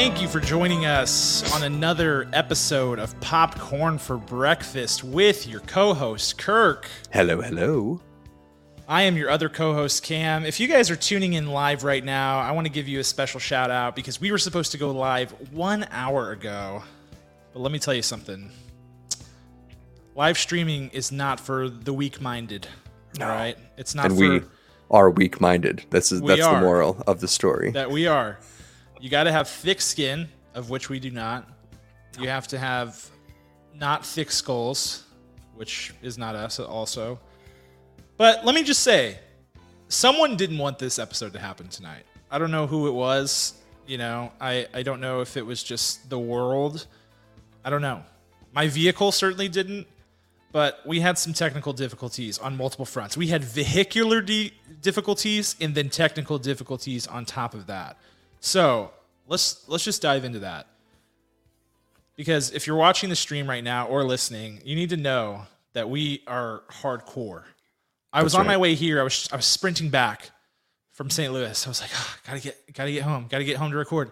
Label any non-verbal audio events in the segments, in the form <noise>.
Thank you for joining us on another episode of Popcorn for Breakfast with your co host, Kirk. Hello, hello. I am your other co host, Cam. If you guys are tuning in live right now, I want to give you a special shout out because we were supposed to go live one hour ago. But let me tell you something live streaming is not for the weak minded. No. All right? It's not And for we are weak minded. We that's are. the moral of the story. that we are. You got to have thick skin, of which we do not. You have to have not thick skulls, which is not us also. But let me just say, someone didn't want this episode to happen tonight. I don't know who it was. You know, I, I don't know if it was just the world. I don't know. My vehicle certainly didn't, but we had some technical difficulties on multiple fronts. We had vehicular de- difficulties and then technical difficulties on top of that. So let's let's just dive into that. Because if you're watching the stream right now or listening, you need to know that we are hardcore. I was That's on my way here. I was I was sprinting back from St. Louis. I was like, "Ah, gotta get gotta get home, gotta get home to record.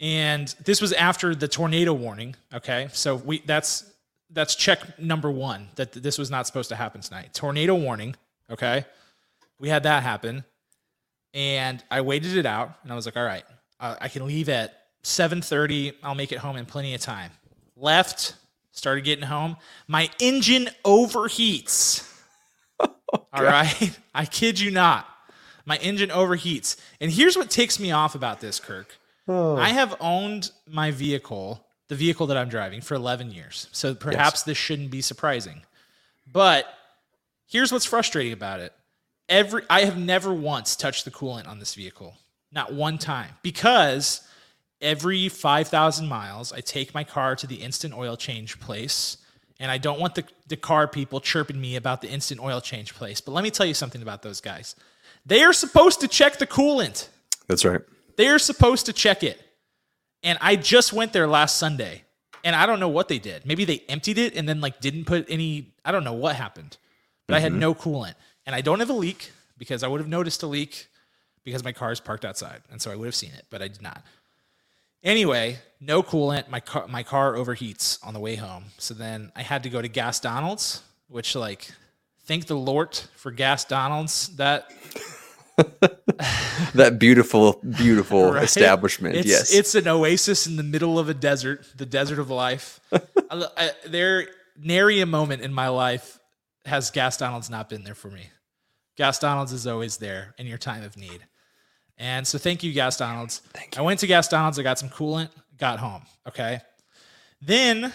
And this was after the tornado warning. Okay, so we that's that's check number one that this was not supposed to happen tonight. Tornado warning. Okay, we had that happen, and I waited it out, and I was like, all right, uh, I can leave at seven thirty. I'll make it home in plenty of time. Left, started getting home. My engine overheats. <laughs> All right. <laughs> I kid you not. My engine overheats. And here's what takes me off about this, Kirk. I have owned my vehicle, the vehicle that I'm driving, for 11 years. So perhaps this shouldn't be surprising. But here's what's frustrating about it. Every I have never once touched the coolant on this vehicle. Not one time. Because every 5,000 miles, I take my car to the instant oil change place. And I don't want the, the car people chirping me about the instant oil change place. But let me tell you something about those guys. They are supposed to check the coolant. That's right. They are supposed to check it. And I just went there last Sunday. And I don't know what they did. Maybe they emptied it and then like didn't put any I don't know what happened. But I had mm-hmm. no coolant. And I don't have a leak because I would have noticed a leak because my car is parked outside. And so I would have seen it, but I did not. Anyway, no coolant. My car my car overheats on the way home. So then I had to go to Gas Donald's, which like thank the Lord for Gas Donald's. That <laughs> That beautiful, beautiful Right? establishment. It's, yes. it's an oasis in the middle of a desert, the desert of life. <laughs> I, I, there, nary a moment in my life has Gas Donald's not been there for me. Gas Donald's is always there in your time of need. And so thank you, Gas Donald's. Thank you. I went to Gas Donald's, I got some coolant, got home. Okay. Then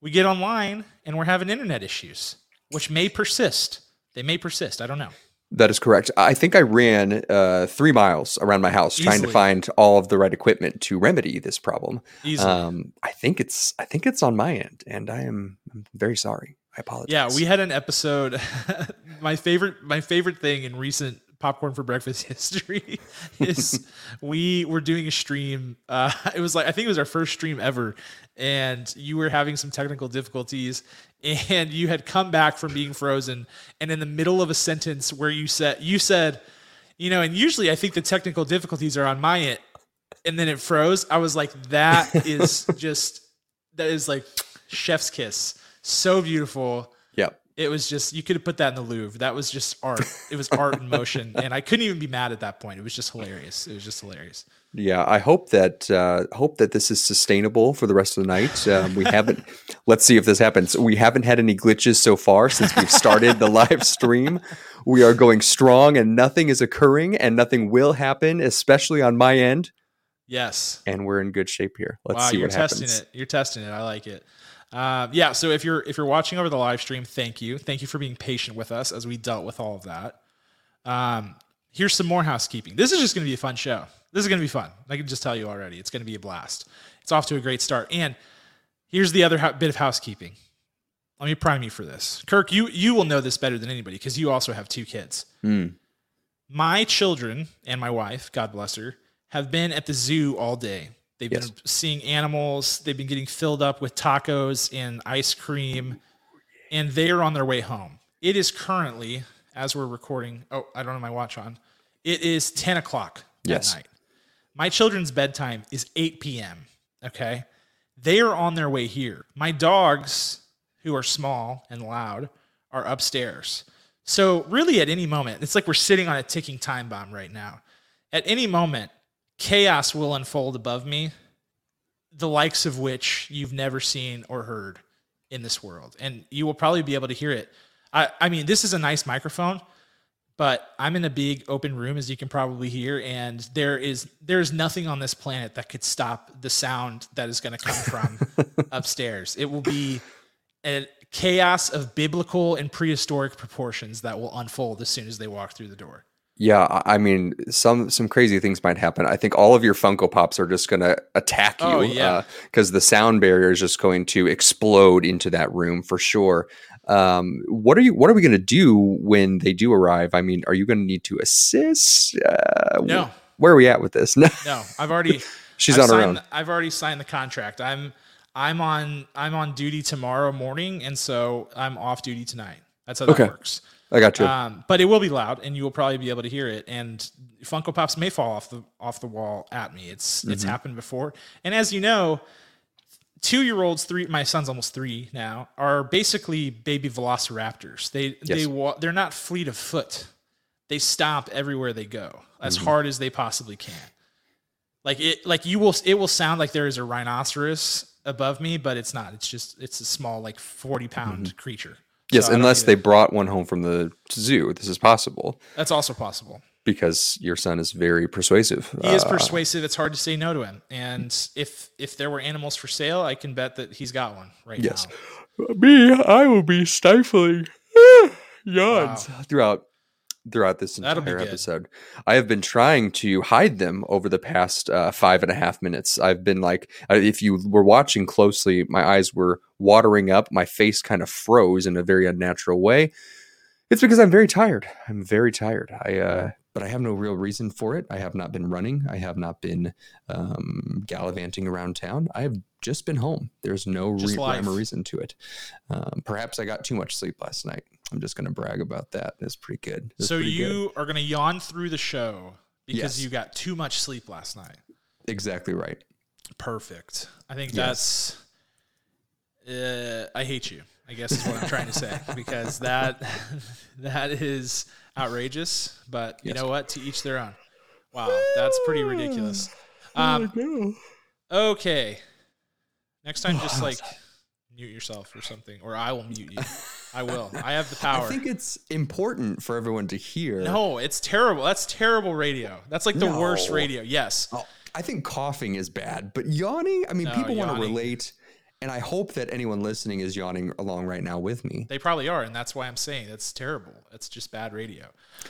we get online and we're having internet issues, which may persist. They may persist. I don't know. that is correct. I think I ran uh, three miles around my house trying to find all of the right equipment to remedy this problem. Easily. Um, I think it's I think it's on my end, and I am I'm very sorry. I apologize. Yeah, we had an episode. <laughs> my favorite, my favorite thing in recent popcorn for breakfast <laughs> history is we were doing a stream. Uh, <laughs> it was like I think it was our first stream ever, and you were having some technical difficulties, and you had come back from being frozen, and in the middle of a sentence where you said you said, you know, and usually I think the technical difficulties are on my end, and then it froze. I was like, that is just that is like chef's kiss. So beautiful. Yep. It was just you could have put that in the Louvre. That was just art. It was art in motion, <laughs> and I couldn't even be mad at that point. It was just hilarious. It was just hilarious. Yeah, I hope that uh, hope that this is sustainable for the rest of the night. Um, we haven't. <laughs> let's see if this happens. We haven't had any glitches so far since we've started the live stream. We are going strong, and nothing is occurring, and nothing will happen, especially on my end. Yes. And we're in good shape here. Let's wow, see you're testing it. You're testing it. I like it. Um, yeah. So if you're if you're watching over the live stream, thank you. Thank you for being patient with us as we dealt with all of that. Um, here's some more housekeeping. This is just going to be a fun show. This is going to be fun. I can just tell you already. It's going to be a blast. It's off to a great start. And here's the other hou- bit of housekeeping. Let me prime you for this, Kirk. You you will know this better than anybody because you also have two kids. Hmm. My children and my wife, God bless her, have been at the zoo all day. They've Yes. been seeing animals. They've been getting filled up with tacos and ice cream, and they are on their way home. It is currently, as we're recording. Oh, I don't have my watch on. It is ten o'clock Yes. at night. My children's bedtime is 8 p.m. Okay. They are on their way here. My dogs, who are small and loud, are upstairs. So, really, at any moment, it's like we're sitting on a ticking time bomb right now. At any moment, chaos will unfold above me, the likes of which you've never seen or heard in this world. And you will probably be able to hear it. I, I mean, this is a nice microphone, but I'm in a big open room, as you can probably hear, and there is there is nothing on this planet that could stop the sound that is going to come from <laughs> upstairs. It will be a chaos of biblical and prehistoric proportions that will unfold as soon as they walk through the door. Yeah, I mean, some some crazy things might happen. I think all of your Funko Pops are just going to attack you Oh, yeah. because the sound barrier is just going to explode into that room for sure. Um, what are you? What are we going to do when they do arrive? I mean, are you going to need to assist? Uh, No. Where are we at with this? No, <laughs> No, I've already <laughs> she's I've on her signed- own. I've already signed the contract. I'm I'm on I'm on duty tomorrow morning, and so I'm off duty tonight. That's how that Okay. works. I got you. Um, but it will be loud, and you will probably be able to hear it. And Funko Pops may fall off the off the wall at me. It's it's Mm-hmm. happened before. And as you know, two year olds, three my son's almost three now, are basically baby velociraptors. They they Yes. wa- they're not fleet of foot. They stop everywhere they go as Mm-hmm. hard as they possibly can. Like it like you will it will sound like there is a rhinoceros above me, but it's not. It's just it's a small like forty pound creature. Yes, So unless they brought one home from the zoo. This is possible that's also possible. because your son is very persuasive. He is Uh, persuasive. It's hard to say no to him. And if if there were animals for sale, I can bet that he's got one right Yes. now. Me, I will be stifling <sighs> yawns throughout throughout this entire episode. I have been trying to hide them over the past uh, five and a half minutes. I've been like, uh, if you were watching closely, my eyes were watering up. My face kind of froze in a very unnatural way. It's because I'm very tired. I'm very tired. I, uh, but I have no real reason for it. I have not been running. I have not been um, gallivanting around town. I have just been home. There's no re- rhyme or reason to it. Um, perhaps I got too much sleep last night. I'm just going to brag about that. It's pretty good. It's So pretty good. you are going to yawn through the show because Yes. you got too much sleep last night. exactly right. Perfect. I think Yes. that's. Uh, I hate you. I guess is what I'm trying to say <laughs> because that that is outrageous. But you Yes. know what? To each their own. Wow, that's pretty ridiculous. Um. Okay. Next time, just like mute yourself or something, or I will mute you. I will. I have the <laughs> power. I think it's important for everyone to hear. No, it's terrible. That's terrible radio. That's like the worst radio. Yes. Oh, I think coughing is bad, but yawning, I mean, No, people want to relate. And I hope that anyone listening is yawning along right now with me. They probably are, and that's why I'm saying it's terrible. It's just bad radio.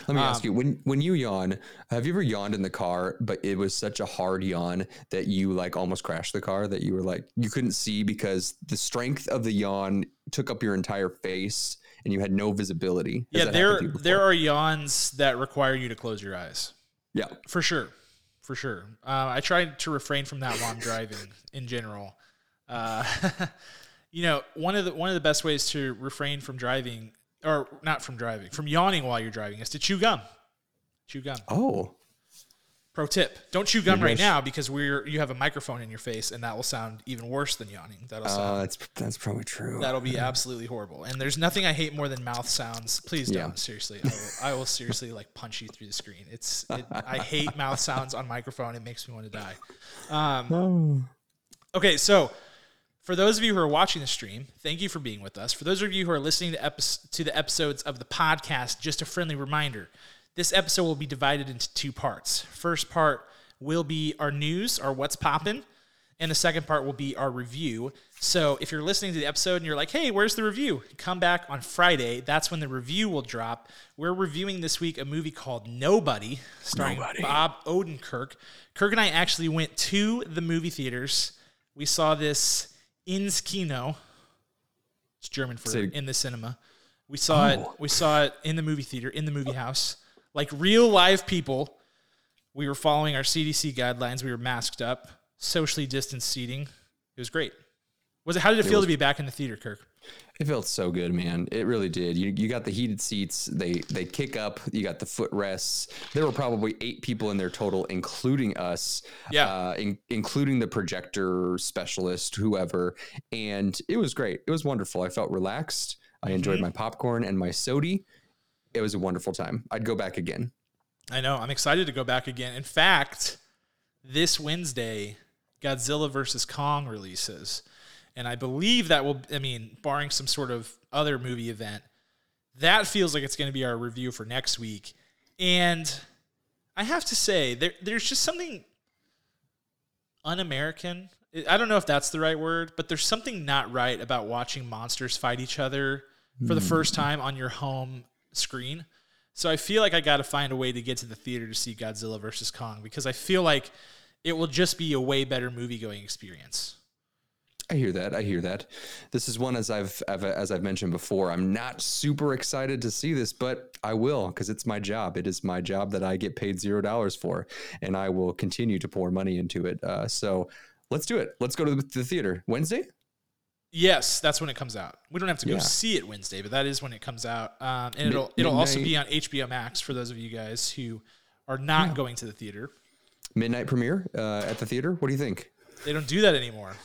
Let me Um, ask you when when you yawn, have you ever yawned in the car, but it was such a hard yawn that you like almost crashed the car that you were like you couldn't see because the strength of the yawn took up your entire face and you had no visibility. Has yeah, there happened to you before? there are yawns that require you to close your eyes. Yeah. For sure. For sure. Uh, I try to refrain from that while I'm driving in general. Uh, <laughs> you know, one of the one of the best ways to refrain from driving or not from driving, from yawning while you're driving is to chew gum. Chew gum. Oh. Pro tip: Don't chew gum right sh- now because we're you have a microphone in your face, and that will sound even worse than yawning. That'll Uh, sound that's that's probably true. that'll be absolutely horrible. And there's nothing I hate more than mouth sounds. Please don't. Yeah. Seriously, I will, I will seriously like punch you through the screen. It's it, I hate mouth sounds on microphone. It makes me want to die. Um, <laughs> Oh. Okay, so for those of you who are watching the stream, thank you for being with us. For those of you who are listening to, epi- to the episodes of the podcast, just a friendly reminder this episode will be divided into two parts. First part will be our news, our what's popping, and the second part will be our review. So if you're listening to the episode and you're like, hey, where's the review? Come back on Friday. That's when the review will drop. We're reviewing this week a movie called Nobody, starring Nobody. Bob Odenkirk. Kirk and I actually went to the movie theaters. We saw this ins Kino. It's German for Say- in the cinema. We saw it. Oh. We saw it in the movie theater, in the movie house, like real live people. We were following our CDC guidelines. We were masked up, socially distanced seating. It was great. Was it? How did it feel to be back in the theater, Kirk? It felt so good, man. It really did. You you got the heated seats. They they kick up. You got the footrests. There were probably eight people in there total, including us. Yeah. Uh, in, including the projector specialist, whoever. And it was great. It was wonderful. I felt relaxed. I enjoyed my popcorn and my sody. It was a wonderful time. I'd go back again. I know. I'm excited to go back again. In fact, this Wednesday, Godzilla versus Kong releases. And I believe that will, I mean, barring some sort of other movie event, that feels like it's going to be our review for next week. And I have to say, there, there's just something un American. I don't know if that's the right word, but there's something not right about watching monsters fight each other for the mm. first time on your home screen. So I feel like I got to find a way to get to the theater to see Godzilla versus Kong because I feel like it will just be a way better movie going experience. I hear that. I hear that. This is one as I've, I've as I've mentioned before. I'm not super excited to see this, but I will because it's my job. It is my job that I get paid zero dollars for, and I will continue to pour money into it. Uh, so let's do it. Let's go to the, the theater Wednesday. Yes, that's when it comes out. We don't have to go Yeah. see it Wednesday, but that is when it comes out, um, and it'll it'll also be on HBO Max for those of you guys who are not going to the theater. Midnight premiere uh, at the theater. What do you think? They don't do that anymore. <laughs>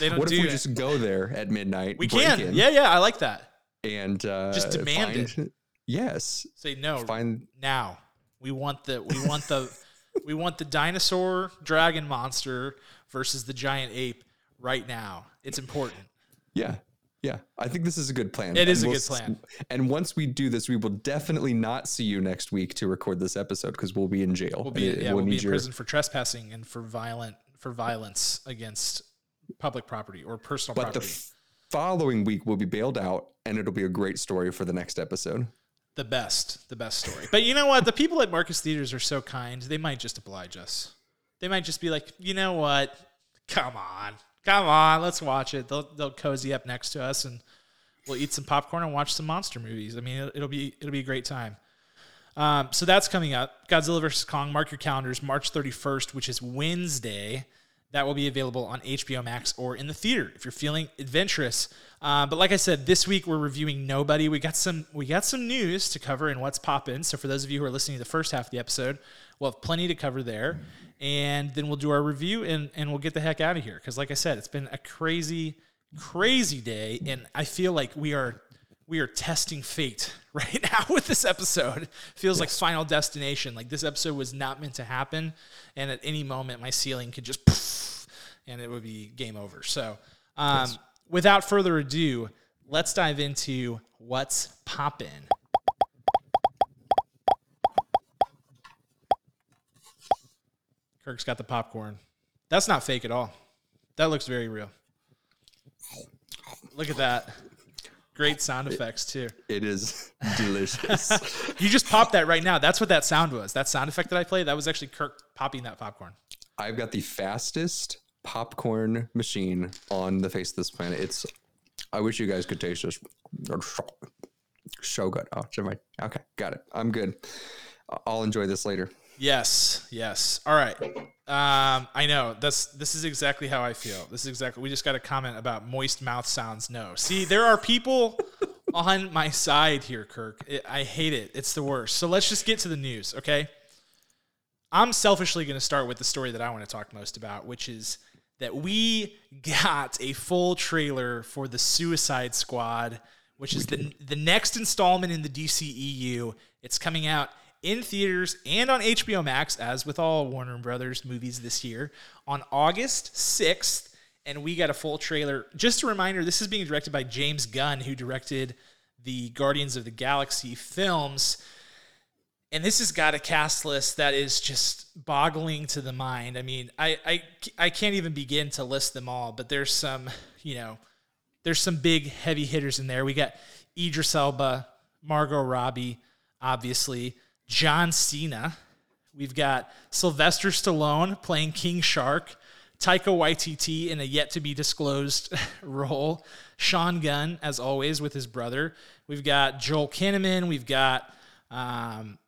They don't What do if we it. just go there at midnight? we can. in, Yeah, yeah, I like that. and uh, Just demand find- Yes, Say no find now. We want the we want the we want the dinosaur dragon monster versus the giant ape right now. It's important. Yeah. Yeah. I think this is a good plan. It is And a we'll good plan. And once we do this, we will definitely not see you next week to record this episode because we'll be in jail. We'll be yeah, we'll we'll be in your- prison for trespassing and for violent for violence against public property or personal But the property. f- following week, we'll be bailed out and it'll be a great story for the next episode. the best, the best story. But you know what? The people at Marcus Theaters are so kind. They might just oblige us. They might just be like, you know what? Come on, come on, let's watch it. They'll they'll cozy up next to us and we'll eat some popcorn and watch some monster movies. I mean, it'll be it'll be a great time. Um, so that's coming up. Godzilla vs Kong. Mark your calendars. March 31st, which is Wednesday. That will be available on HBO Max or in the theater if you're feeling adventurous. Uh, but like I said, this week we're reviewing Nobody. We got some we got some news to cover and what's poppin'. So for those of you who are listening to the first half of the episode, we'll have plenty to cover there, and then we'll do our review and and we'll get the heck out of here. Because like I said, it's been a crazy crazy day, and I feel like we are we are testing fate <laughs> right now with this episode. Feels like Final Destination. Like this episode was not meant to happen, and at any moment my ceiling could just poof, <laughs> and it would be game over. So, um, without further ado, let's dive into what's poppin'. Kirk's got the popcorn. That's not fake at all. That looks very real. Look at that. Great sound effects too. It is <laughs> delicious. <laughs> You just popped that right now. That's what that sound was. That sound effect that I played, that was actually Kirk popping that popcorn. I've got the fastest popcorn machine on the face of this planet. It's. I wish you guys could taste this. So good. Oh, Jimmy. Okay, got it. I'm good. I'll enjoy this later. Yes, yes. All right. Um, I know that's this is exactly how I feel. This is exactly. We just got a comment about moist mouth sounds. No, see, there are people <laughs> on my side here, Kirk. It, I hate it. It's the worst. So let's just get to the news, okay? I'm selfishly going to start with the story that I want to talk most about, which is that we got a full trailer for the Suicide Squad, which is the the next installment in the DCEU. It's coming out in theaters and on HBO Max, as with all Warner Brothers movies this year, on August 6th. And we got a full trailer. Just a reminder this is being directed by James Gunn, who directed the Guardians of the Galaxy films. And this has got a cast list that is just boggling to the mind. I mean, I, I, I can't even begin to list them all, but there's some, you know, there's some big heavy hitters in there. We got Idris Elba, Margot Robbie, obviously, John Cena. We've got Sylvester Stallone playing King Shark, Taika Waititi in a yet to be disclosed <laughs> role, Sean Gunn, as always, with his brother. We've got Joel Kinnaman. We've got, um,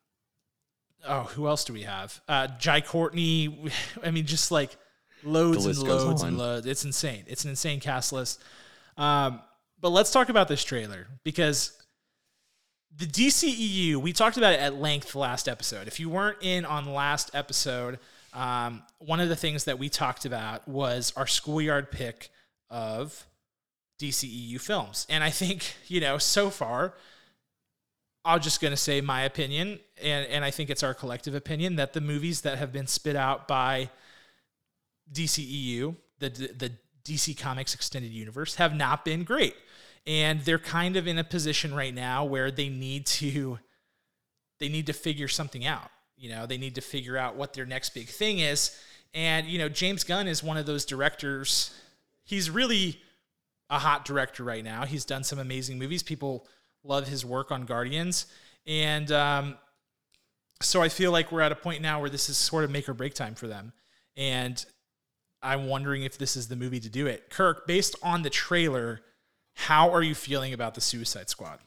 oh, who else do we have? Uh, Jai Courtney. <laughs> I mean, just like loads and loads and loads. It's insane. It's an insane cast list. Um, but let's talk about this trailer because the DCEU, we talked about it at length last episode. If you weren't in on last episode, um, one of the things that we talked about was our schoolyard pick of DCEU films. And I think, <laughs> you know, so far, I'm just going to say my opinion, and, and I think it's our collective opinion that the movies that have been spit out by DCEU, the, the DC Comics Extended Universe, have not been great. And they're kind of in a position right now where they need to they need to figure something out. You know, they need to figure out what their next big thing is. And, you know, James Gunn is one of those directors. He's really a hot director right now. He's done some amazing movies. People love his work on Guardians. And um, so I feel like we're at a point now where this is sort of make or break time for them. And I'm wondering if this is the movie to do it. Kirk, based on the trailer, how are you feeling about the Suicide Squad?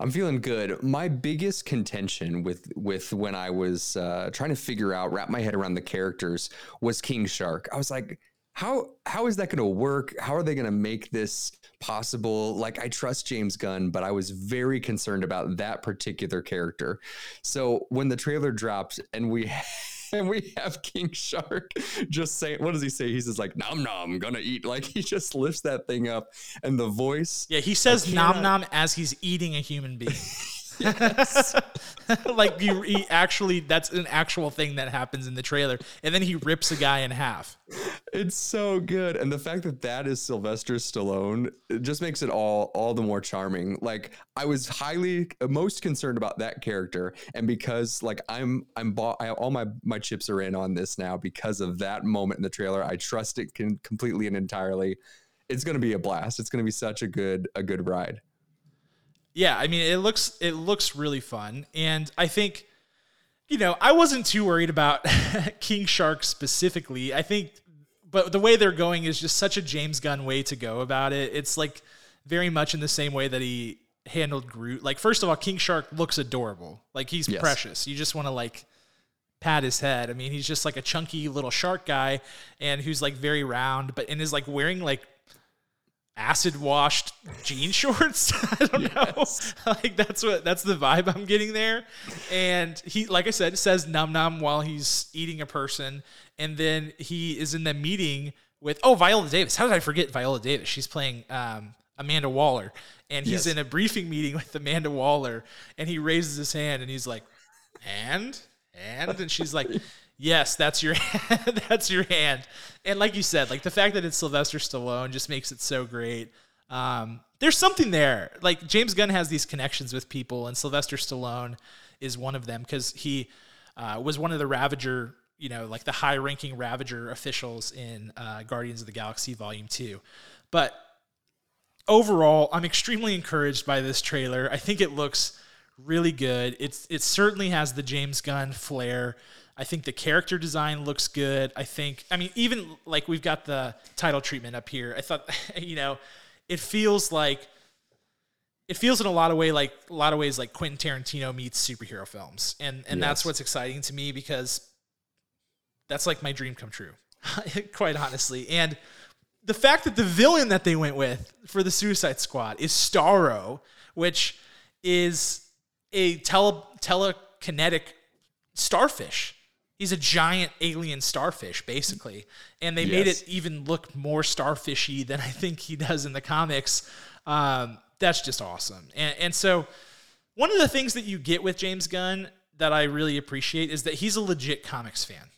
I'm feeling good. My biggest contention with with when I was uh, trying to figure out, wrap my head around the characters, was King Shark. I was like, how how is that going to work? How are they going to make this possible? Like, I trust James Gunn, but I was very concerned about that particular character. So when the trailer dropped and we. <laughs> And we have King Shark just saying, what does he say? He says like, "Nom nom, gonna eat." <laughs> Like he just lifts that thing up, and the voice Yeah, he says nom nom as he's eating a human being. <laughs> <laughs> like you, he actually, that's an actual thing that happens in the trailer, and then he rips a guy in half. It's so good, and the fact that that is Sylvester Stallone it just makes it all all the more charming. Like I was highly most concerned about that character, and because like I'm I'm bought, I, all my my chips are in on this now because of that moment in the trailer. I trust it can completely and entirely. It's going to be a blast. It's going to be such a good a good ride. Yeah, I mean, it looks it looks really fun, and I think, you know, I wasn't too worried about <laughs> King Shark specifically. I think, but the way they're going is just such a James Gunn way to go about it. It's like very much in the same way that he handled Groot. Like, first of all, King Shark looks adorable. Like he's Yes. precious. You just want to like pat his head. I mean, he's just like a chunky little shark guy, and who's like very round, but and is like wearing like acid washed jean <laughs> shorts. <laughs> I don't know. <laughs> Like that's what that's the vibe I'm getting there. And he, like I said, says num num while he's eating a person, and then he is in the meeting with oh Viola Davis. How did I forget Viola Davis? She's playing um, Amanda Waller, and he's Yes. in a briefing meeting with Amanda Waller, and he raises his hand and he's like, and and and she's like yes that's your <laughs> that's your hand and like you said like the fact that it's sylvester stallone just makes it so great um, there's something there like james gunn has these connections with people and sylvester stallone is one of them because he uh, was one of the ravager you know like the high ranking ravager officials in uh, guardians of the galaxy volume 2 but overall, I'm extremely encouraged by this trailer. I think it looks really good. It's it certainly has the James Gunn flair. I think the character design looks good. I think I mean even like we've got the title treatment up here. I thought <laughs> you know, it feels like it feels in a lot of way like a lot of ways like Quentin Tarantino meets superhero films. And and that's what's exciting to me because that's like my dream come true. <laughs> Quite honestly. And the fact that the villain that they went with for the Suicide Squad is Starro, which is a tele- telekinetic starfish. He's a giant alien starfish, basically. And they made it even look more starfishy than I think he does in the comics. Um, that's just awesome. And, and so, one of the things that you get with James Gunn that I really appreciate is that he's a legit comics fan.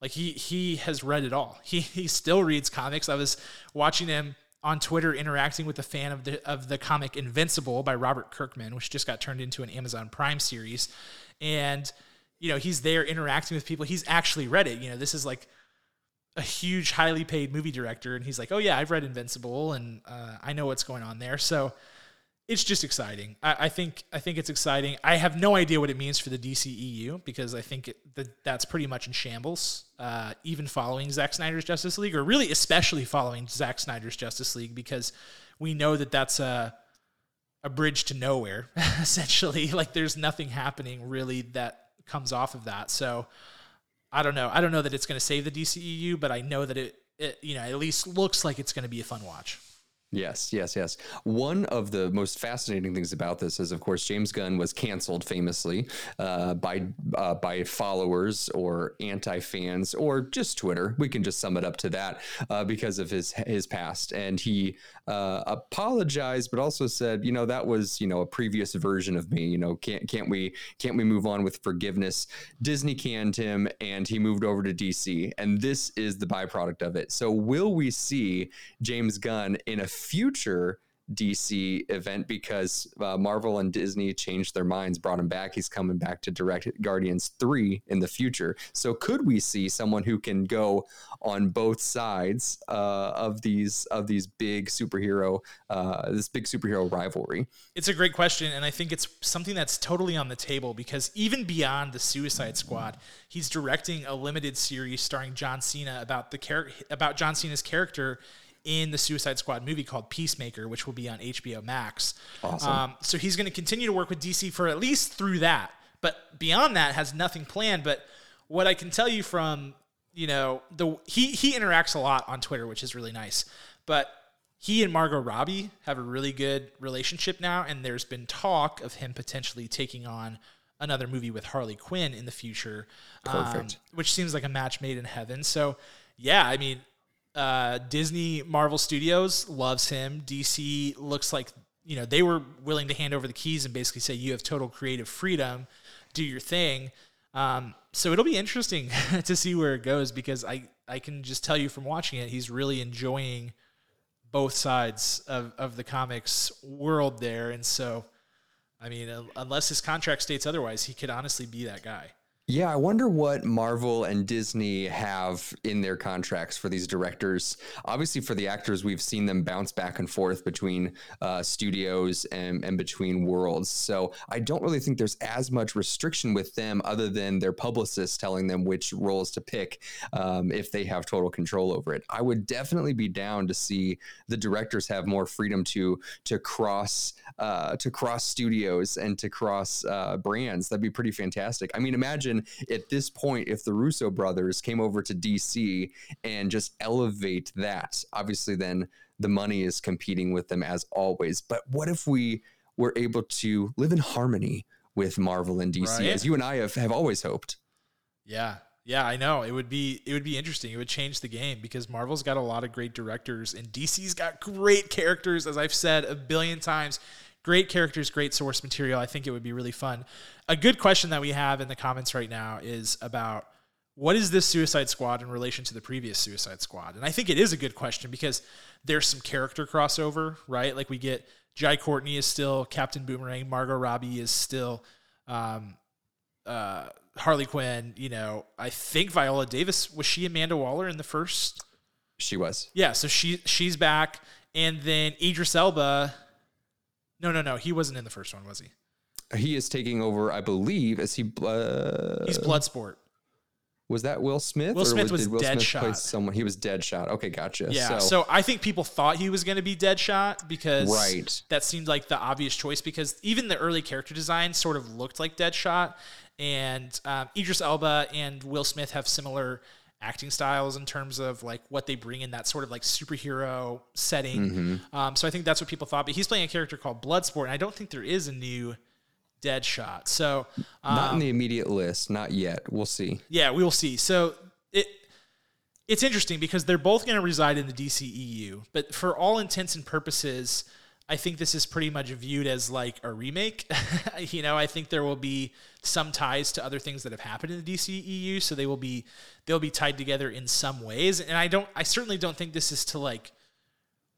Like he he has read it all. He he still reads comics. I was watching him on Twitter interacting with a fan of the of the comic Invincible by Robert Kirkman, which just got turned into an Amazon Prime series. And you know, he's there interacting with people. He's actually read it. You know, this is like a huge, highly paid movie director, and he's like, "Oh yeah, I've read Invincible, and uh, I know what's going on there." So it's just exciting. I, I think I think it's exciting. I have no idea what it means for the DCEU because I think it, that that's pretty much in shambles. Uh, even following Zack Snyder's Justice League, or really especially following Zack Snyder's Justice League, because we know that that's a a bridge to nowhere. <laughs> Essentially, like there's nothing happening really that comes off of that. So I don't know. I don't know that it's going to save the DCEU, but I know that it, it, you know, at least looks like it's going to be a fun watch. Yes, yes, yes. One of the most fascinating things about this is, of course, James Gunn was canceled famously uh, by uh, by followers or anti fans or just Twitter. We can just sum it up to that uh, because of his his past, and he uh, apologized, but also said, you know, that was you know a previous version of me. You know, can't can't we can't we move on with forgiveness? Disney canned him, and he moved over to DC, and this is the byproduct of it. So, will we see James Gunn in a future DC event because uh, Marvel and Disney changed their minds, brought him back. He's coming back to direct Guardians 3 in the future. So could we see someone who can go on both sides uh, of these of these big superhero uh, this big superhero rivalry? It's a great question and I think it's something that's totally on the table because even beyond the Suicide Squad, he's directing a limited series starring John Cena about the char- about John Cena's character in the Suicide Squad movie called Peacemaker, which will be on HBO Max. Awesome. Um, so he's going to continue to work with DC for at least through that. But beyond that, has nothing planned. But what I can tell you from you know the he he interacts a lot on Twitter, which is really nice. But he and Margot Robbie have a really good relationship now, and there's been talk of him potentially taking on another movie with Harley Quinn in the future. Perfect. Um, which seems like a match made in heaven. So yeah, I mean, uh, Disney Marvel Studios loves him. DC looks like you know they were willing to hand over the keys and basically say you have total creative freedom, do your thing. Um, so it'll be interesting <laughs> to see where it goes because I I can just tell you from watching it, he's really enjoying both sides of, of the comics world there, and so I mean, unless his contract states otherwise, he could honestly be that guy. Yeah, I wonder what Marvel and Disney have in their contracts for these directors. Obviously, for the actors, we've seen them bounce back and forth between uh, studios and, and between worlds. So I don't really think there's as much restriction with them other than their publicists telling them which roles to pick um, if they have total control over it. I would definitely be down to see the directors have more freedom to to cross uh, to cross studios and to cross uh, brands. That'd be pretty fantastic. I mean, imagine imagine at this point if the Russo brothers came over to DC and just elevate that. Obviously, then the money is competing with them as always. But what if we were able to live in harmony with Marvel and DC, right. as you and I have, have always hoped? Yeah, yeah, I know. It would be it would be interesting. It would change the game because Marvel's got a lot of great directors and DC's got great characters as I've said a billion times. Great characters, great source material. I think it would be really fun. A good question that we have in the comments right now is about what is this Suicide Squad in relation to the previous Suicide Squad? And I think it is a good question because there's some character crossover, right? Like we get Jai Courtney is still Captain Boomerang, Margot Robbie is still um, uh, Harley Quinn. You know, I think Viola Davis was she Amanda Waller in the first? She was. Yeah, so she she's back, and then Idris Elba no, no, no. He wasn't in the first one, was he? He is taking over, I believe. Is he? Uh, He's Bloodsport. Was that Will Smith? Will Smith was, was Will Deadshot. Smith someone. He was Deadshot. Okay, gotcha. Yeah. So, so I think people thought he was going to be Deadshot because right. that seemed like the obvious choice because even the early character design sort of looked like Deadshot, and um, Idris Elba and Will Smith have similar acting styles in terms of like what they bring in that sort of like superhero setting. Mm-hmm. Um, so I think that's what people thought. But he's playing a character called Bloodsport, and I don't think there is a new Deadshot. So um, not in the immediate list, not yet. We'll see. Yeah, we will see. So it it's interesting because they're both going to reside in the DCEU, but for all intents and purposes I think this is pretty much viewed as like a remake. <laughs> you know, I think there will be some ties to other things that have happened in the DCEU, so they will be they'll be tied together in some ways. And I don't I certainly don't think this is to like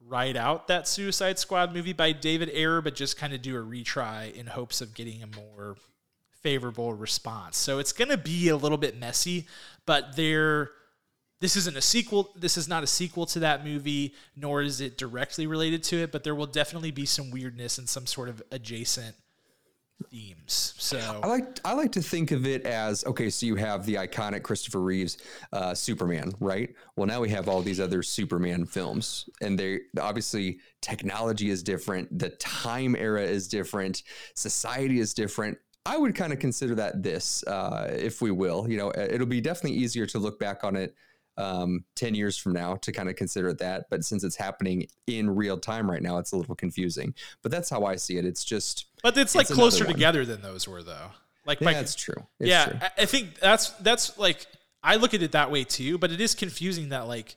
write out that Suicide Squad movie by David Ayer, but just kind of do a retry in hopes of getting a more favorable response. So it's going to be a little bit messy, but they're this isn't a sequel. This is not a sequel to that movie, nor is it directly related to it. But there will definitely be some weirdness and some sort of adjacent themes. So I like I like to think of it as okay. So you have the iconic Christopher Reeves uh, Superman, right? Well, now we have all these other Superman films, and they obviously technology is different, the time era is different, society is different I would kind of consider that this, uh, if we will. You know, it'll be definitely easier to look back on it um, 10 years from now to kind of consider it that. But since it's happening in real time right now, it's a little confusing. But that's how I see it. It's just. But it's like closer together than those were, though. Like, yeah, that's true. It's yeah, true. I think that's that's like I look at it that way too. But it is confusing that like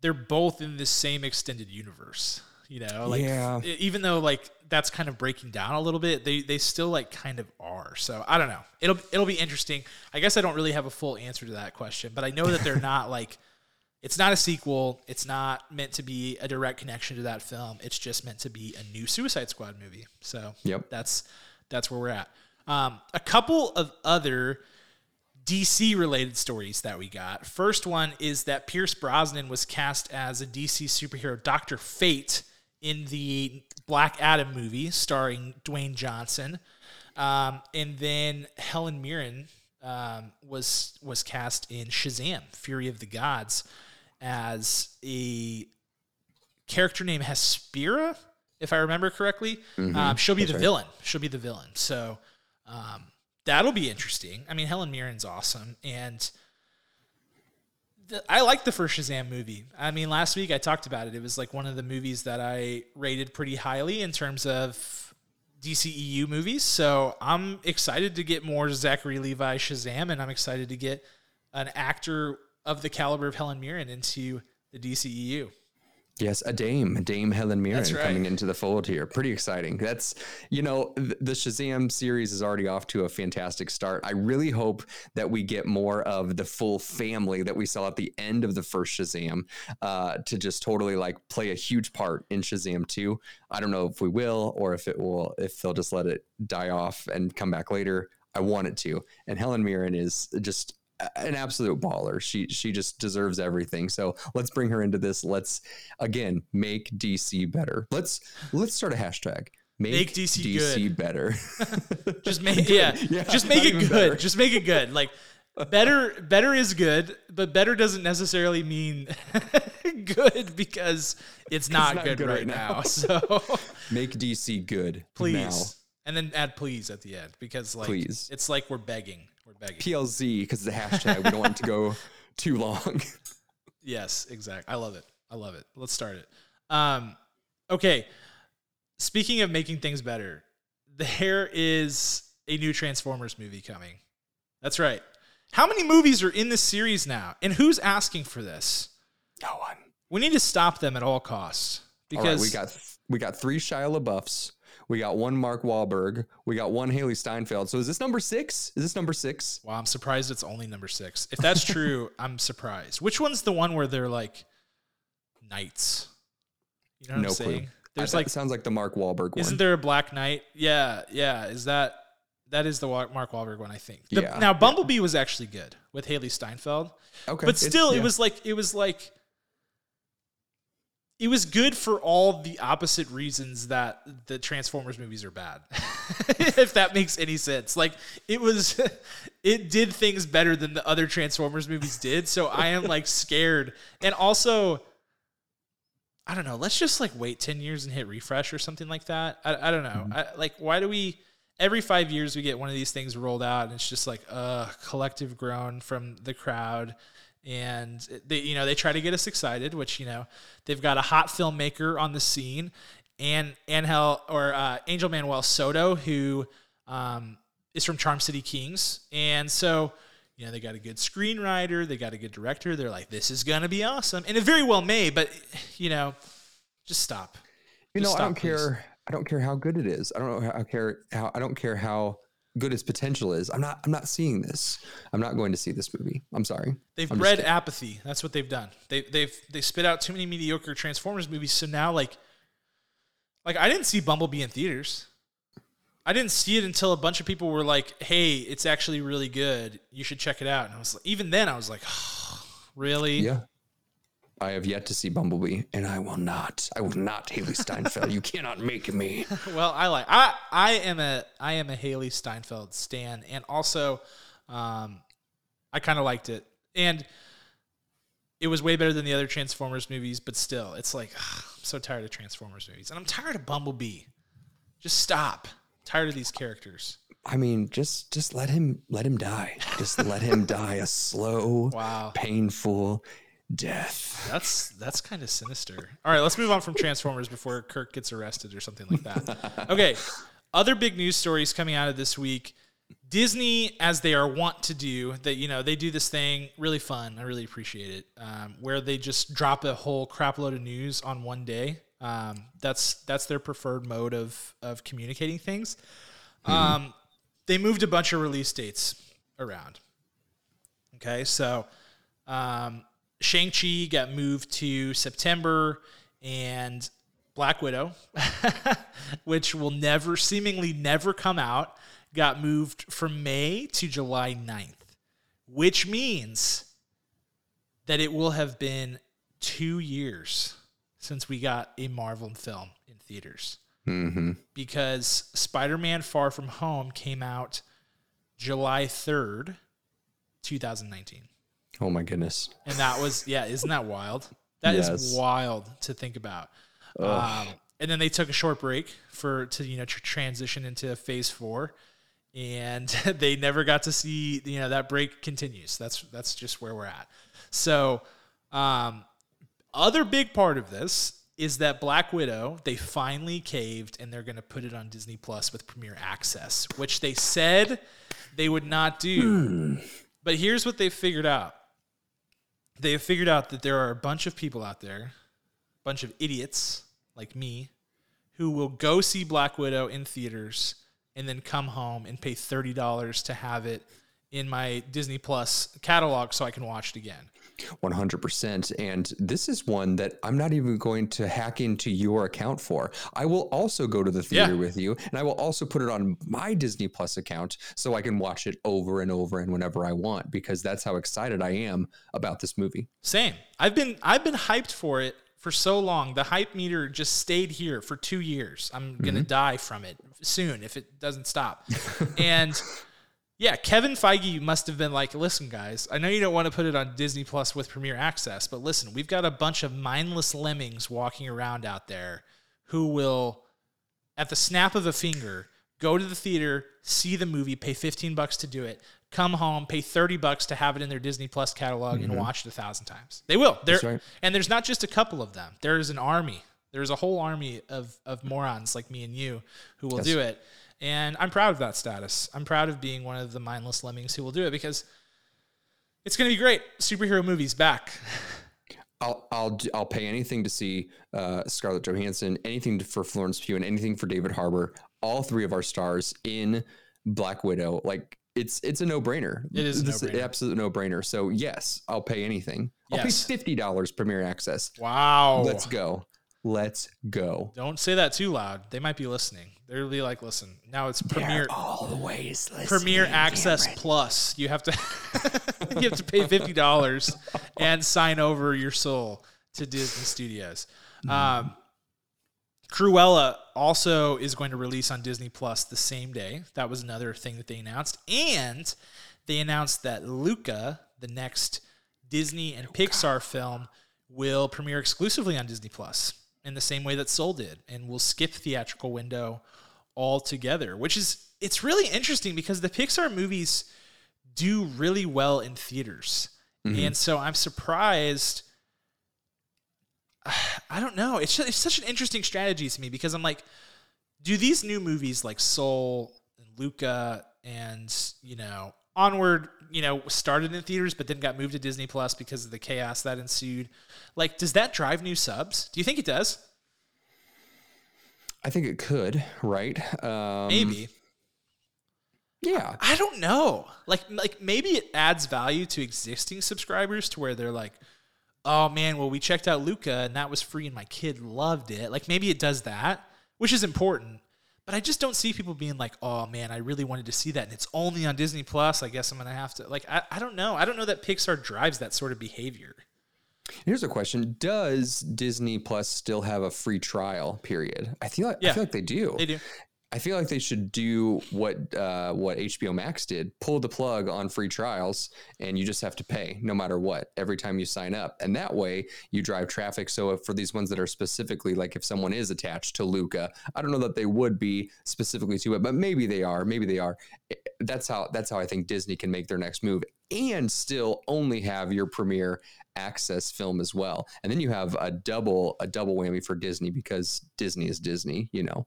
they're both in the same extended universe. You know, like Yeah. even though like that's kind of breaking down a little bit, they they still like kind of are. So I don't know. It'll it'll be interesting. I guess I don't really have a full answer to that question, but I know that they're <laughs> not like it's not a sequel. It's not meant to be a direct connection to that film. It's just meant to be a new Suicide Squad movie. So Yep. that's that's where we're at. Um, a couple of other DC related stories that we got. First one is that Pierce Brosnan was cast as a DC superhero, Doctor Fate, in the Black Adam movie starring Dwayne Johnson. Um, and then Helen Mirren um, was was cast in Shazam: Fury of the Gods as a character named Hespera, if I remember correctly. Um, she'll be the villain. She'll be the villain. So um, that'll be interesting. I mean, Helen Mirren's awesome, and I like the first Shazam movie. I mean, last week I talked about it. It was like one of the movies that I rated pretty highly in terms of DCEU movies. So I'm excited to get more Zachary Levi Shazam, and I'm excited to get an actor of the caliber of Helen Mirren into the DCEU. Yes, a Dame, Dame Helen Mirren right. coming into the fold here. Pretty exciting. That's, you know, the Shazam series is already off to a fantastic start. I really hope that we get more of the full family that we saw at the end of the first Shazam uh, to just totally like play a huge part in Shazam 2. I don't know if we will or if it will, if they'll just let it die off and come back later. I want it to. And Helen Mirren is just an absolute baller. She she just deserves everything. So let's bring her into this. Let's again make DC better. Let's let's start a hashtag. Make, Make DC good. <laughs> better. Just make yeah, <laughs> Yeah, just make it good. better. Just make it good. Like better better is good, but better doesn't necessarily mean <laughs> good because it's not, not good, good right, right now. now. So make DC good. please. Now. And then add please at the end because like Please. it's like we're begging. Begging. PLZ because it's a hashtag. We don't want it to go <laughs> too long. Yes, exactly. I love it. I love it. Let's start it. Um, okay. Speaking of making things better, there is a new Transformers movie coming. That's right. How many movies are in this series now? And who's asking for this? No one. We need to stop them at all costs. Because right, we got we got three Shia LaBeoufs. We got one Mark Wahlberg. We got one Hailee Steinfeld. So is this number six? Is this number six? wow, I'm surprised it's only number six. If that's true, <laughs> I'm surprised. Which one's the one where they're like knights? You know what no I'm clue. saying? There's That like sounds like the Mark Wahlberg one. Isn't there a Black Knight? Yeah, yeah. Is that that is the Mark Wahlberg one? I think. The- Yeah, now Bumblebee was actually good with Hailee Steinfeld, okay, but still, it yeah. was like it was like it was good for all the opposite reasons that the Transformers movies are bad. <laughs> if that makes any sense. Like it was <laughs> it did things better than the other Transformers movies did. So I am like scared. And also I don't know, let's just like wait 10 years and hit refresh or something like that. I, I don't know. Mm-hmm. I, like why do we every 5 years we get one of these things rolled out and it's just like uh collective groan from the crowd and they you know they try to get us excited which you know they've got a hot filmmaker on the scene and Angel or uh, Angel Manuel Soto who um, is from Charm City Kings and so you know they got a good screenwriter they got a good director they're like this is gonna be awesome and it very well may but you know just stop You Just know, I don't please. care. I don't care how good it is. I don't know how care how I don't care how good its potential is. I'm not. I'm not seeing this. I'm not going to see this movie. I'm sorry. They've I'm bred apathy. That's what they've done. They they've they spit out too many mediocre Transformers movies. So now like like I didn't see Bumblebee in theaters. I didn't see it until a bunch of people were like, "Hey, it's actually really good. You should check it out." And I was like, even then I was like, <sighs> "Really?" Yeah. I have yet to see Bumblebee, and I will not. I will not, Hailee Steinfeld. you cannot make me. <laughs> Well, I like I I am a I am a Hailee Steinfeld stan, and also um, I kind of liked it, and it was way better than the other Transformers movies. But still, it's like I'm so tired of Transformers movies, and I'm tired of Bumblebee. Just stop. tired of these characters. I mean, just just let him let him die. Just let him die a slow, <laughs> Wow. painful death. That's that's kind of sinister. All right, let's move on from Transformers before Kirk gets arrested or something like that. <laughs> Okay, other big news stories coming out of this week. Disney, as they are wont to do, that you know they do this thing really fun. I really appreciate it, um, where they just drop a whole crap load of news on one day. Um, that's that's their preferred mode of of communicating things. Um, they moved a bunch of release dates around. Okay, so um, Shang-Chi got moved to September and Black Widow, <laughs> which will never, seemingly never come out, got moved from May to July 9th, which means that it will have been two years since we got a Marvel film in theaters. Mm-hmm. Because Spider Man Far From Home came out July 3rd, 2019. Oh my goodness. And that was, yeah, isn't that wild? That is Yes. wild to think about. Um, and then they took a short break for to you know tr- transition into phase four, and <laughs> they never got to see you know that break continues. That's that's just where we're at. So, um, other big part of this is that Black Widow they finally caved and they're going to put it on Disney Plus with Premiere Access, which they said they would not do. But here's what they figured out they have figured out that there are a bunch of people out there, a bunch of idiots like me, who will go see Black Widow in theaters and then come home and pay thirty dollars to have it in my Disney Plus catalog so I can watch it again. 100%. And this is one that I'm not even going to hack into your account for. I will also go to the theater Yeah. with you and I will also put it on my Disney Plus account so I can watch it over and over and whenever I want because that's how excited I am about this movie. Same. I've been I've been hyped for it for so long. The hype meter just stayed here for two years. I'm gonna mm-hmm. die from it soon if it doesn't stop. and <laughs> yeah, Kevin Feige must have been like, listen, guys, I know you don't want to put it on Disney Plus with Premiere Access, but listen, we've got a bunch of mindless lemmings walking around out there who will, at the snap of a finger, go to the theater, see the movie, pay 15 bucks to do it, come home, pay 30 bucks to have it in their Disney Plus catalog and mm-hmm. watch it a thousand times. They will. They're, right. And there's not just a couple of them. There is an army. There's a whole army of, of morons like me and you who will Yes. do it. And I'm proud of that status. I'm proud of being one of the mindless lemmings who will do it because it's going to be great. Superhero movies back. <laughs> I'll I'll I'll pay anything to see uh, Scarlett Johansson, anything to, for Florence Pugh, and anything for David Harbour. All three of our stars in Black Widow. Like it's it's a no brainer. It is This no-brainer. absolute no brainer. So yes, I'll pay anything. I'll Yes. pay fifty dollars Premiere Access. Wow. Let's go. Let's go. Don't say that too loud. They might be listening. They'll be like, listen, now it's Premiere all the ways. Premiere Access Plus. You have to <laughs> you have to pay fifty dollars and sign over your soul to Disney Studios. Um, Cruella also is going to release on Disney Plus the same day. That was another thing that they announced, and they announced that Luca, the next Disney and Pixar film, will premiere exclusively on Disney Plus in the same way that Soul did, and we'll skip theatrical window altogether. Which is it's really interesting because the Pixar movies do really well in theaters, mm-hmm. and so I'm surprised. <sighs> I don't know. It's, it's such an interesting strategy to me because I'm like, do these new movies like Soul and Luca and you know Onward, you know, started in theaters but then got moved to Disney Plus because of the chaos that ensued? Like, does that drive new subs? Do you think it does? I think it could, right? Um, Maybe. Yeah. I don't know. Like, like maybe it adds value to existing subscribers to where they're like, oh man, well we checked out Luca and that was free and my kid loved it. Like maybe it does that, which is important. But I just don't see people being like, oh man, I really wanted to see that and it's only on Disney Plus. I guess I'm gonna have to like I, I don't know. I don't know that Pixar drives that sort of behavior. Here's a question: Does Disney Plus still have a free trial period? I feel like, Yeah. I feel like they do. They do. I feel like they should do what uh, what HBO Max did: pull the plug on free trials, and you just have to pay no matter what every time you sign up. And that way, you drive traffic. So for these ones that are specifically like if someone is attached to Luca, I don't know that they would be specifically to it, but maybe they are. Maybe they are. That's how that's how I think Disney can make their next move and still only have your premiere access film as well. And then you have a double a double whammy for Disney because Disney is Disney, you know.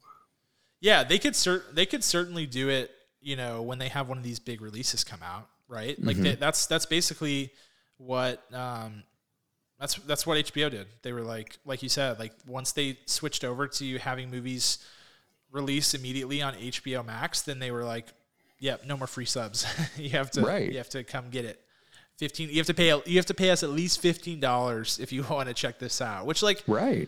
Yeah, they could cer- they could certainly do it. You know, when they have one of these big releases come out, right? Like Mm-hmm. they, that's that's basically what um, that's that's what HBO did. They were like, like you said, like once they switched over to having movies release immediately on HBO Max, then they were like, "Yep, no more free subs. <laughs> you have to Right. you have to come get it." Fifteen. You have to pay. You have to pay us at least fifteen dollars if you <laughs> want to check this out. Which, like, Right.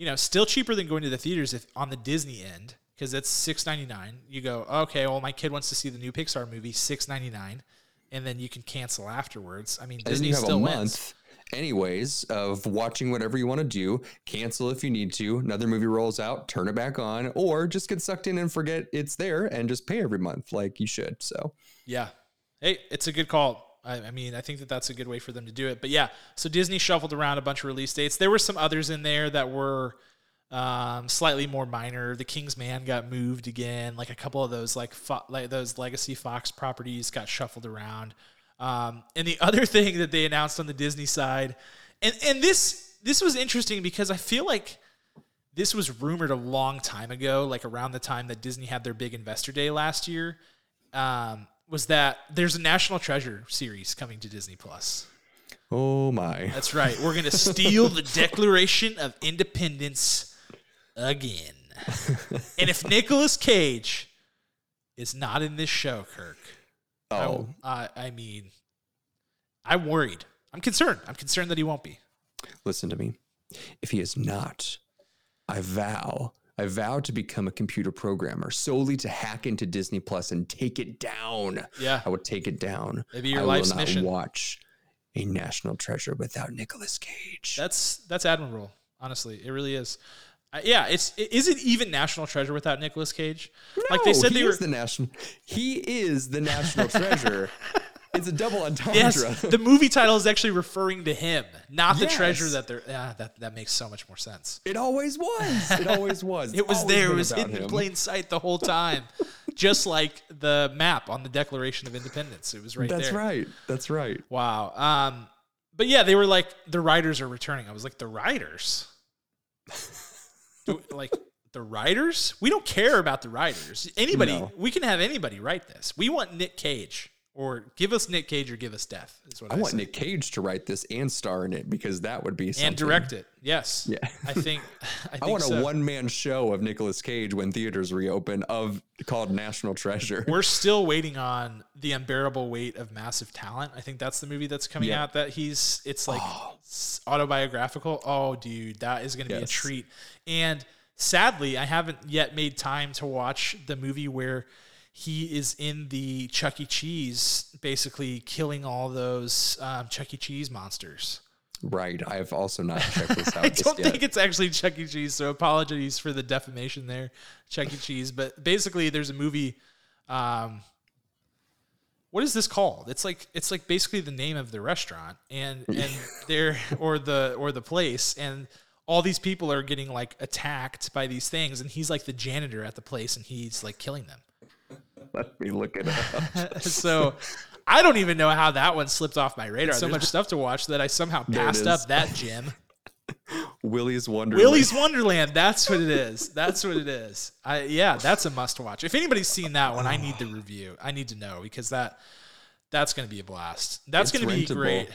You know, still cheaper than going to the theaters if on the Disney end because it's six ninety nine. You go, okay, well, my kid wants to see the new Pixar movie, six ninety nine, and then you can cancel afterwards. I mean, Disney you have a still month, wins. anyways, of watching whatever you want to do. Cancel if you need to. Another movie rolls out, turn it back on, or just get sucked in and forget it's there and just pay every month like you should. So Yeah, hey, it's a good call. I, I mean, I think that that's a good way for them to do it. But yeah, so Disney shuffled around a bunch of release dates. There were some others in there that were um, slightly more minor. The King's Man got moved again. Like a couple of those, like fo- like those legacy Fox properties, got shuffled around. Um, and the <laughs> other thing that they announced on the Disney side, and and this this was interesting because I feel like this was rumored a long time ago, like around the time that Disney had their big investor day last year. Um, was that there's a National Treasure series coming to Disney Plus? oh my. That's right. We're gonna steal the <laughs> Declaration of Independence again. and if Nicolas Cage is not in this show, Kirk, Oh, I, I mean, I'm worried. I'm concerned. I'm concerned that he won't be. listen to me. If he is not, I vow, I vowed to become a computer programmer solely to hack into Disney Plus and take it down. Yeah. I would take it down. Maybe your I life's will not mission. watch a national treasure without Nicolas Cage. That's that's admirable. Honestly, it really is. Uh, yeah, it's is it even National Treasure without Nicolas Cage? like they No, said he they were. is the national. He is the national treasure. <laughs> It's a double entendre. Yes, the movie title is actually referring to him, not the Yes. treasure that they're. Yeah, that that makes so much more sense. It always was. It always <laughs> was. It was there. It was hidden in plain sight the whole time, <laughs> just like the map on the Declaration of Independence. It was right That's there. That's right. That's right. Wow. Um, but yeah, they were like the writers are returning. I was like the writers, <laughs> like the writers. We don't care about the writers. Anybody, No. we can have anybody write this. We want Nick Cage, or give us Nick Cage, or give us death. Is what I, I want say. Nick Cage to write this and star in it because that would be something. and direct it. Yes. Yeah. I think. <laughs> I think I want so. a one man show of Nicolas Cage when theaters reopen of called National Treasure. We're still waiting on the unbearable weight of massive talent. I think that's the movie that's coming Yeah. out. That he's it's like oh. s- autobiographical. Oh, dude, that is going to be a treat. And sadly, I haven't yet made time to watch the movie where he is in the Chuck E. Cheese, basically killing all those um, Chuck E. Cheese monsters. Right. I have also not <laughs> checked this out. I don't yet. think it's actually Chuck E. Cheese, so apologies for the defamation there, Chuck E. Cheese. But basically, there's a movie. Um, what is this called? It's like it's like basically the name of the restaurant and <laughs> and there or the or the place and all these people are getting like attacked by these things and he's like the janitor at the place and he's like killing them. <laughs> Let me look it up. <laughs> so I don't even know how that one slipped off my radar. so much stuff to watch that I somehow passed up that <laughs> gym. Willy's Wonderland. Willy's Wonderland. That's what it is. That's what it is. I yeah, that's a must watch. If anybody's seen that one, I need the review. I need to know because that that's going to be a blast. That's going to be great.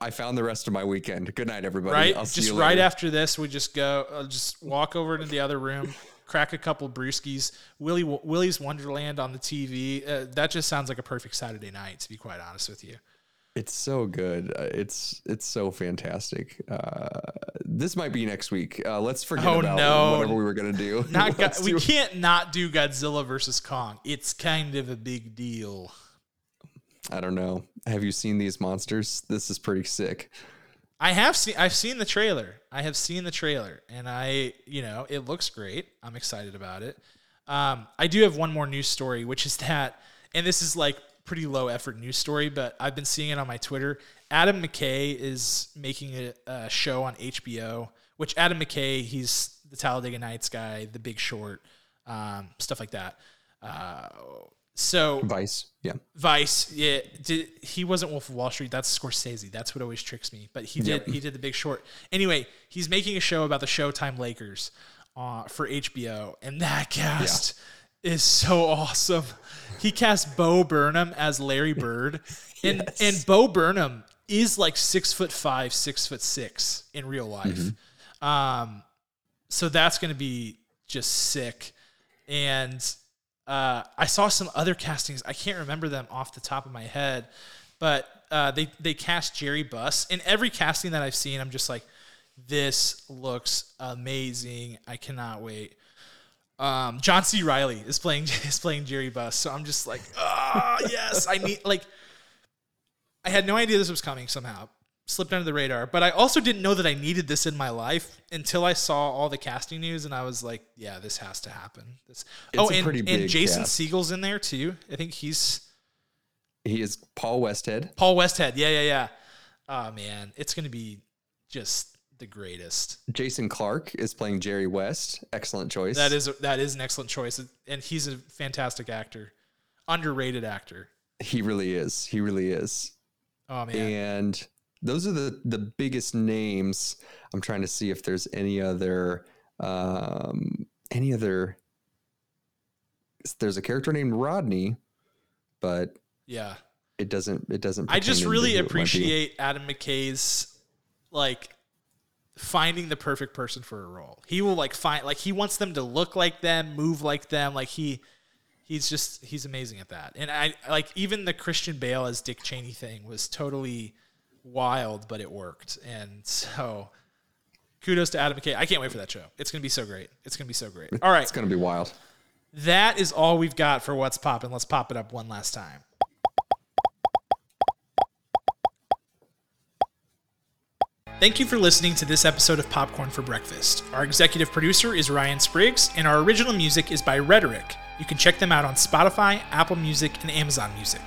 I found the rest of my weekend. Good night, everybody. Right? I'll see Just you right after this, we just go, I'll just walk over to the other room, crack a couple brewskis. Willy Willy's Wonderland on the TV. Uh, that just sounds like a perfect Saturday night. To be quite honest with you. It's so good. Uh, it's it's so fantastic. Uh, this might be next week. Uh, let's forget Oh, about no. whatever we were gonna do. <laughs> Not <laughs> go- Let's we do- can't not do Godzilla versus Kong. It's kind of a big deal. I don't know. Have you seen these monsters? This is pretty sick. I have seen I've seen the trailer. I have seen the trailer, and I you know it looks great. I'm excited about it. Um, I do have one more news story, which is that, and this is like pretty low effort news story, but I've been seeing it on my Twitter. Adam McKay is making a, a show on HBO. Which Adam McKay, he's the Talladega Nights guy, The Big Short, um, stuff like that. Uh, so Vice. Yeah. Vice, yeah, did, he wasn't Wolf of Wall Street. That's Scorsese. That's what always tricks me. But he did. He did The Big Short. Anyway, he's making a show about the Showtime Lakers uh, for HBO, and that cast is so awesome. He cast Bo Burnham as Larry Bird, <laughs> and Yes. and Bo Burnham is like six foot five, six foot six in real life. Um, so that's going to be just sick. And uh, I saw some other castings. I can't remember them off the top of my head, but uh, they they cast Jerry Buss. In every casting that I've seen, I'm just like, this looks amazing. I cannot wait. Um, John C. Reilly is playing <laughs> is playing Jerry Buss, so I'm just like, ah, yes, I need like. I had no idea this was coming somehow. Slipped under the radar, but I also didn't know that I needed this in my life until I saw all the casting news, and I was like, "Yeah, this has to happen." This. oh, a and, and Jason cast. Segel's in there too. I think he's He is Paul Westhead. Paul Westhead. Yeah, yeah, yeah. Oh man, it's gonna be just the greatest. Jason Clarke is playing Jerry West. Excellent choice. That is that is an excellent choice, and he's a fantastic actor, underrated actor. He really is. He really is. Oh man, And those are the the biggest names. I'm trying to see if there's any other um any other there's a character named Rodney, but yeah. it doesn't it doesn't I just really who it might be. appreciate Adam McKay's like finding the perfect person for a role. He will like find like he wants them to look like them, move like them. Like he he's just he's amazing at that. And I like even the Christian Bale as Dick Cheney thing was totally wild, but it worked. And so kudos to Adam McKay. I can't wait for that show. It's gonna be so great. It's gonna be so great. All right. It's gonna be wild. That is all we've got for what's poppin'. Let's pop it up one last time. Thank you for listening to this episode of Popcorn for Breakfast. Our executive producer is Ryan Spriggs, and our original music is by Rhetoric. You can check them out on Spotify, Apple Music, and Amazon Music.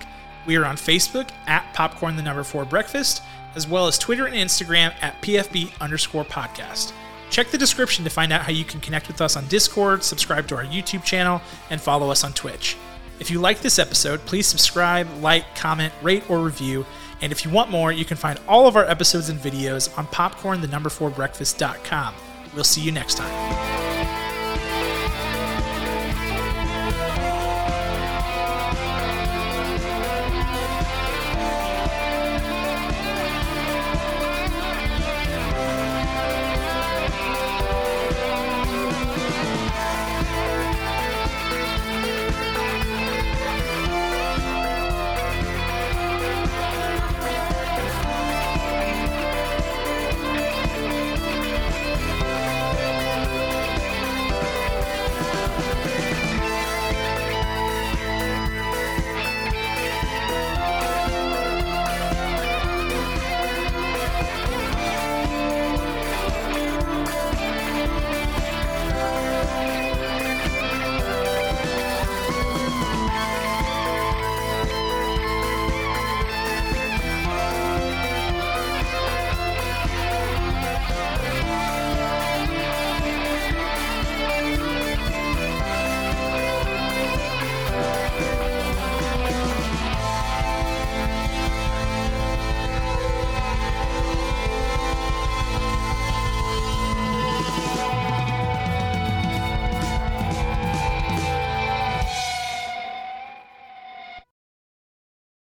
We are on Facebook at Popcorn the Number Four Breakfast, as well as Twitter and Instagram at PFB underscore podcast. Check the description to find out how you can connect with us on Discord, subscribe to our YouTube channel, and follow us on Twitch. If you like this episode, please subscribe, like, comment, rate, or review. And if you want more, you can find all of our episodes and videos on popcorn the number 4 breakfast.com. We'll see you next time.